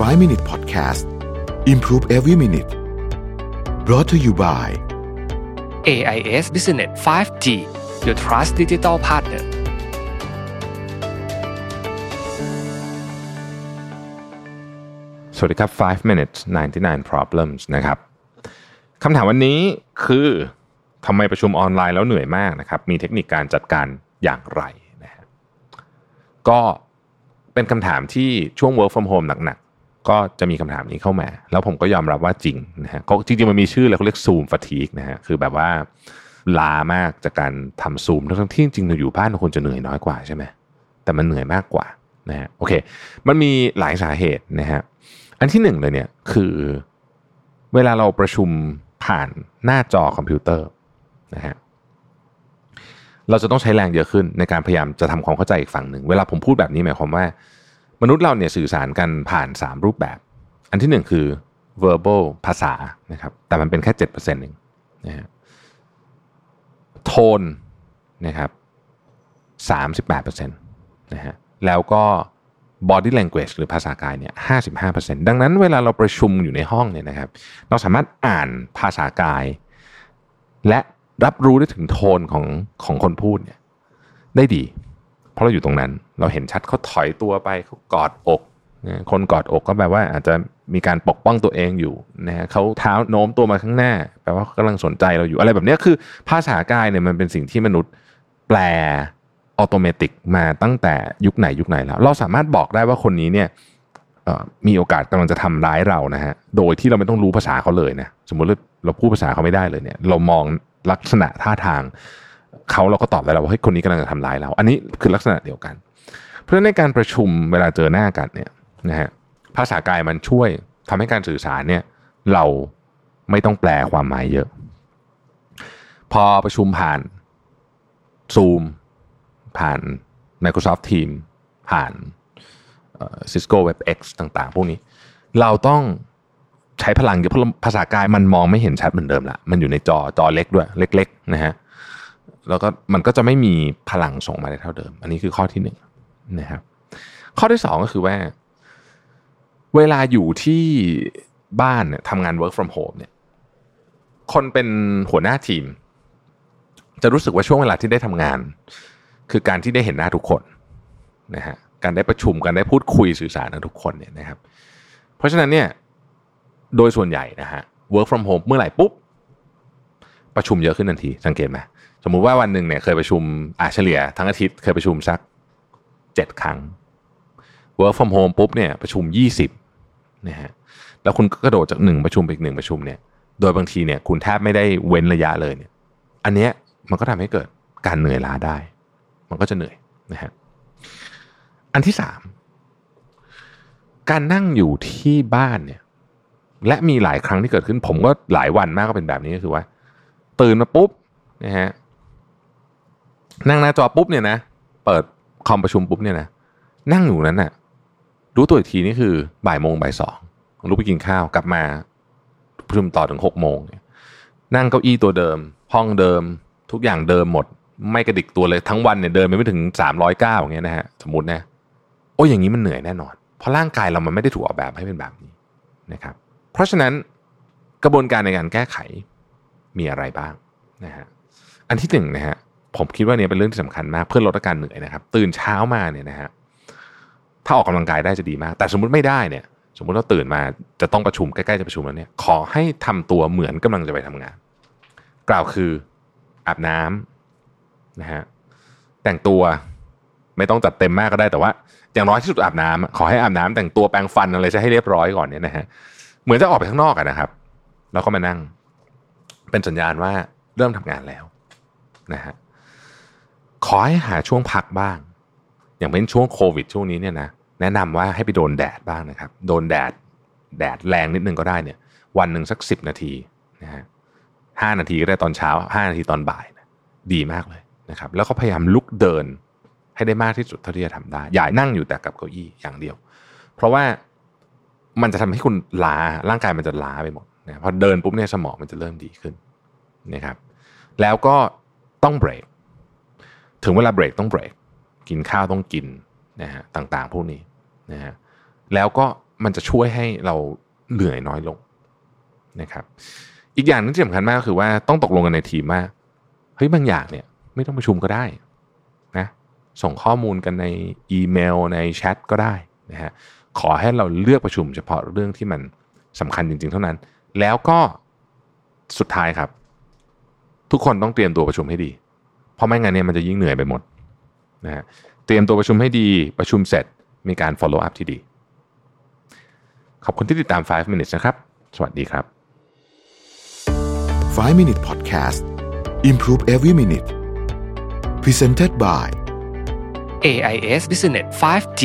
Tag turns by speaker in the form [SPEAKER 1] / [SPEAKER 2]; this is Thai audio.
[SPEAKER 1] 5 Minute Podcast Improve Every Minute brought to you by
[SPEAKER 2] AIS Business 5G Your Trust Digital Partner
[SPEAKER 3] สวัสดีครับ 5 minutes 99 problems นะครับคำถามวันนี้คือทำไมประชุมออนไลน์แล้วเหนื่อยมากนะครับ มีเทคนิคการจัดการอย่างไรนะฮะก็เป็นคำถามที่ช่วง work from home หนักๆ ก็จะมีคำถามนี้เข้ามา แล้วผมก็ยอมรับว่าจริงนะฮะก็จริงๆมันมีชื่อเลยเขาเรียก zoom fatigue นะฮะคือแบบว่าลามากจากการทำซูมทั้งที่จริงๆเราอยู่บ้านเราควรจะเหนื่อยน้อยกว่าใช่ไหมแต่มันเหนื่อยมากกว่านะฮะโอเค มันมีหลายสาเหตุนะฮะอันที่หนึ่งเลยเนี่ยคือเวลาเราประชุมผ่านหน้าจอคอมพิวเตอร์นะฮะเราจะต้องใช้แรงเยอะขึ้นในการพยายามจะทำความเข้าใจอีกฝั่งหนึ่ง เวลาผมพูดแบบนี้หมายความว่า มนุษย์เราเนี่ยสื่อสารกันผ่าน 3 รูปแบบ อันที่หนึ่งคือ verbal ภาษานะครับแต่มันเป็นแค่7%เองนะฮะโทนนะครับ38%นะฮะแล้วก็ body language หรือภาษากายเนี่ย55%ดังนั้นเวลาเราประชุมอยู่ในห้องเนี่ยนะครับ เราสามารถอ่านภาษากาย และรับรู้ได้ถึงโทนของของคนพูดเนี่ยได้ดี ราะเราอยู่ตรงนั้น เราเห็นชัดเขาถอยตัวไปเขากอดอกคนกอดอกก็แปลว่าอาจจะมีการปกป้องตัวเองอยู่นะฮะเขาเท้าโน้มตัวมาข้างหน้า แปลว่าเขากำลังสนใจเราอยู่อะไรแบบนี้คือภาษากายเนี่ยมันเป็นสิ่งที่มนุษย์แปลออโตเมติกมาตั้งแต่ยุคไหนยุคไหนแล้ว เราสามารถบอกได้ว่าคนนี้เนี่ยมีโอกาสกำลังจะทำร้ายเรานะฮะโดยที่เราไม่ต้องรู้ภาษาเขาเลยนะสมมติเราพูดภาษาเขาไม่ได้เลยเนี่ย เรามองลักษณะท่าทาง เขาเราก็ตอบได้แล้วว่าเฮ้ยคนนี้กำลังจะทำร้ายเรา อันนี้คือลักษณะเดียวกัน เพราะในการประชุมเวลาเจอหน้ากันเนี่ยนะฮะภาษากายมันช่วยทำให้การสื่อสารเนี่ยเราไม่ต้องแปลความหมายเยอะ พอประชุมผ่าน Zoom ผ่าน Microsoft Teams ผ่าน Cisco WebEx ต่างๆ พวกนี้ เราต้องใช้พลังเยอะเพราะภาษากายมันมองไม่เห็นชัดเหมือนเดิมละมันอยู่ในจอจอเล็กด้วยเล็ก ๆ นะฮะ แล้วก็มันก็จะไม่มีพลังส่งมาได้เท่าเดิม อันนี้คือข้อที่หนึ่งนะครับข้อที่สองก็คือว่า เวลาอยู่ที่บ้านเนี่ยทำงาน work from home เนี่ยคนเป็นหัวหน้าทีม จะรู้สึกว่าช่วงเวลาที่ได้ทำงาน คือการที่ได้เห็นหน้าทุกคนนะฮะการได้ประชุมการได้พูดคุยสื่อสารกับทุกคนเนี่ยนะครับ เพราะฉะนั้นเนี่ยโดยส่วนใหญ่นะฮะ work from home เมื่อไหร่ปุ๊บ ประชุมเยอะขึ้นทันที สังเกตไหม สมมุติว่าวันหนึ่งเนี่ยเคยประชุมอาเฉลี่ยทั้งอาทิตย์เคยประชุมสักเจ็ดครั้ง work from home ปุ๊บเนี่ยประชุมยี่สิบนะฮะแล้วคุณก็กระโดดจากหนึ่งประชุมไปอีกหนึ่งประชุมเนี่ยโดยบางทีเนี่ยคุณแทบไม่ได้เว้นระยะเลยเนี่ยอันเนี้ยมันก็ทำให้เกิดการเหนื่อยล้าได้ มันก็จะเหนื่อยนะฮะอันที่สามการนั่งอยู่ที่บ้านเนี่ยและมีหลายครั้งที่เกิดขึ้น ผมก็หลายวันมากก็เป็นแบบนี้ก็คือว่า ตื่นมาปุ๊บนะฮะ นั่งหน้าจอปุ๊บเนี่ยนะ เปิดคอมประชุมปุ๊บเนี่ยนะนั่งอยู่นั้นน่ะรู้ตัวอีกทีนี่คือบ่ายโมงบ่ายสองลุกไปกินข้าวกลับมาประชุมต่อถึงหกโมงเนี่ยนั่งเก้าอี้ตัวเดิม ห้องเดิม ทุกอย่างเดิมหมด ไม่กระดิกตัวเลยทั้งวันเนี่ยเดินไปไม่ถึงสามร้อยเก้าอย่างเงี้ยนะฮะสมมตินะโอ้ยอย่างนี้มันเหนื่อยแน่นอน เพราะร่างกายเรามันไม่ได้ถูกออกแบบให้เป็นแบบนี้นะครับ เพราะฉะนั้นกระบวนการในการแก้ไขมีอะไรบ้างนะฮะอันที่หนึ่งนะฮะ ผมคิดว่าเนี่ยเป็นเรื่องที่สำคัญมากเพื่อลดอาการเหนื่อยนะครับ ตื่นเช้ามาเนี่ยนะฮะถ้าออกกำลังกายได้จะดีมาก แต่สมมุติไม่ได้เนี่ย สมมุติเราตื่นมาจะต้องประชุมใกล้ๆจะประชุมแล้วเนี่ยขอให้ทำตัวเหมือนกำลังจะไปทำงาน กล่าวคืออาบน้ำนะฮะแต่งตัวไม่ต้องจัดเต็มมากก็ได้แต่ว่า อย่างน้อยที่สุดอาบน้ำขอให้อาบน้ำแต่งตัวแปรงฟันอะไรจะให้เรียบร้อยก่อนเนี่ยนะฮะเหมือนจะออกไปข้างนอกอะนะครับ แล้วก็มานั่ง เป็นสัญญาณว่าเริ่มทำงานแล้วนะฮะ ขอให้หาช่วงพักบ้าง อย่างเป็นช่วงโควิดช่วงนี้เนี่ยนะแนะนำว่าให้ไปโดนแดดบ้างนะครับ โดนแดดแดดแรงนิดนึงก็ได้เนี่ย วันหนึ่งสักสิบนาทีนะฮะห้านาทีก็ได้ตอนเช้าห้านาทีตอนบ่ายนะดีมากเลยนะครับ แล้วก็พยายามลุกเดินให้ได้มากที่สุดเท่าที่จะทำได้ อย่านั่งอยู่แต่กับเก้าอี้อย่างเดียว เพราะว่ามันจะทำให้คุณล้าร่างกายมันจะล้าไปหมดนะพอเดินปุ๊บเนี่ยสมองมันจะเริ่มดีขึ้นนะครับ แล้วก็ต้องเบรก ถึงเวลาเบรกต้องเบรก กินข้าวต้องกินนะฮะต่างๆ พวกนี้นะฮะแล้วก็มันจะช่วยให้เราเหนื่อยน้อยลงนะครับ อีกอย่างนึงที่สำคัญมากก็คือว่าต้องตกลงกันในทีมว่าเฮ้ยบางอย่างเนี่ย ไม่ต้องประชุมก็ได้นะส่งข้อมูลกันในอีเมลในแชทก็ได้นะฮะขอให้เราเลือกประชุมเฉพาะเรื่องที่มันสำคัญจริง ๆ เท่านั้น แล้วก็สุดท้ายครับ ทุกคนต้องเตรียมตัวประชุมให้ดี เพราะไม่งั้นเนี่ยมันจะยิ่งเหนื่อยไปหมดนะฮะเตรียมตัวประชุมให้ดีประชุมเสร็จมีการ follow up ที่ดี ขอบคุณที่ติดตาม 5 minutes นะครับ สวัสดีครับ
[SPEAKER 1] 5 Minute Podcast Improve Every Minute Presented by
[SPEAKER 2] AIS Business 5G